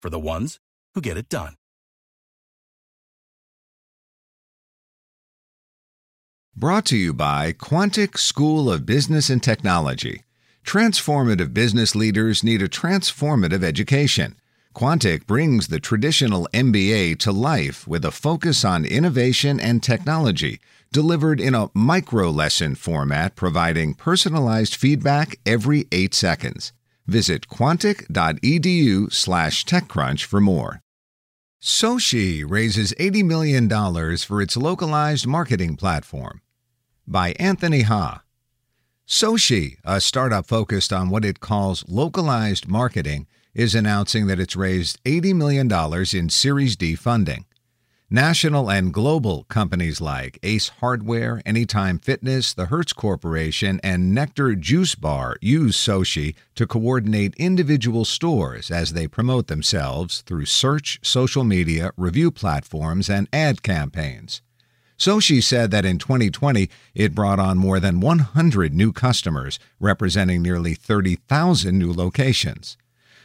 for the ones who get it done. Brought to you by Quantic School of Business and Technology. Transformative business leaders need a transformative education. Quantic brings the traditional MBA to life with a focus on innovation and technology, delivered in a micro lesson format providing personalized feedback every eight seconds. Visit quantic.edu slash TechCrunch for more. Soci raises $80 million for its localized marketing platform. By Anthony Ha. Soci, a startup focused on what it calls localized marketing, is announcing that it's raised $80 million in Series D funding. National and global companies like Ace Hardware, Anytime Fitness, the Hertz Corporation, and Nekter Juice Bar use Soci to coordinate individual stores as they promote themselves through search, social media, review platforms, and ad campaigns. Soshi said that in 2020, it brought on more than 100 new customers, representing nearly 30,000 new locations.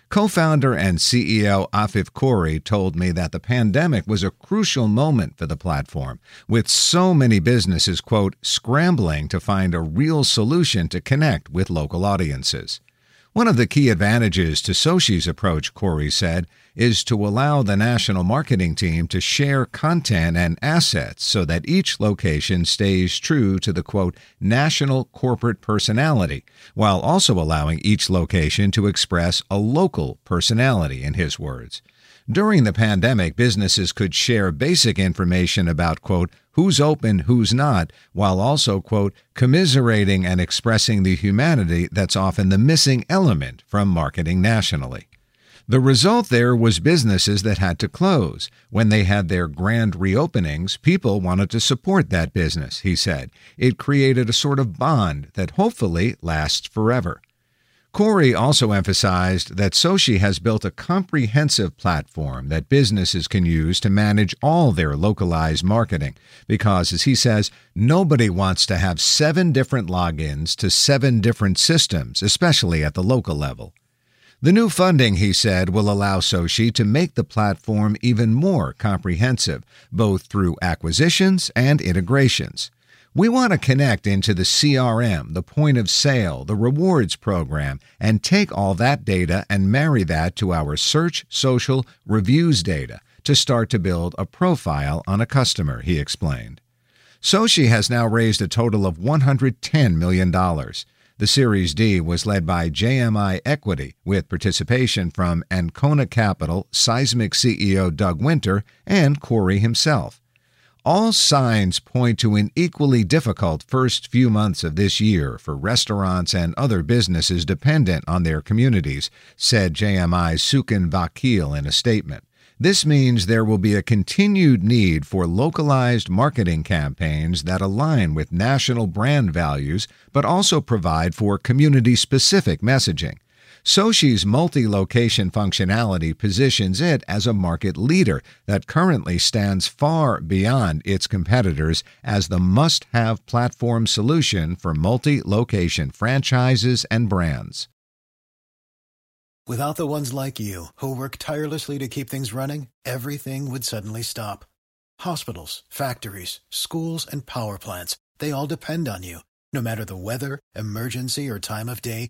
Co founder and CEO Afif Khoury told me that the pandemic was a crucial moment for the platform, with so many businesses, quote, scrambling to find a real solution to connect with local audiences. One of the key advantages to Soci's approach, Khoury said, is to allow the national marketing team to share content and assets so that each location stays true to the quote, national corporate personality, while also allowing each location to express a local personality, in his words. During the pandemic, businesses could share basic information about, quote, who's open, who's not, while also, quote, commiserating and expressing the humanity that's often the missing element from marketing nationally. The result there was businesses that had to close. When they had their grand reopenings, people wanted to support that business, he said. It created a sort of bond that hopefully lasts forever. Khoury also emphasized that Soci has built a comprehensive platform that businesses can use to manage all their localized marketing because, as he says, nobody wants to have seven different logins to seven different systems, especially at the local level. The new funding, he said, will allow Soci to make the platform even more comprehensive, both through acquisitions and integrations. We want to connect into the CRM, the point of sale, the rewards program, and take all that data and marry that to our search, social, reviews data to start to build a profile on a customer, he explained. Soci has now raised a total of $110 million. The Series D was led by JMI Equity, with participation from Ankona Capital, Seismic CEO Doug Winter, and Khoury himself. All signs point to an equally difficult first few months of this year for restaurants and other businesses dependent on their communities, said JMI's Suken Vakil in a statement. This means there will be a continued need for localized marketing campaigns that align with national brand values, but also provide for community specific messaging. Soci's multi location functionality positions it as a market leader that currently stands far beyond its competitors as the must have platform solution for multi location franchises and brands. Without the ones like you, who work tirelessly to keep things running, everything would suddenly stop. Hospitals, factories, schools, and power plants, they all depend on you. No matter the weather, emergency, or time of day,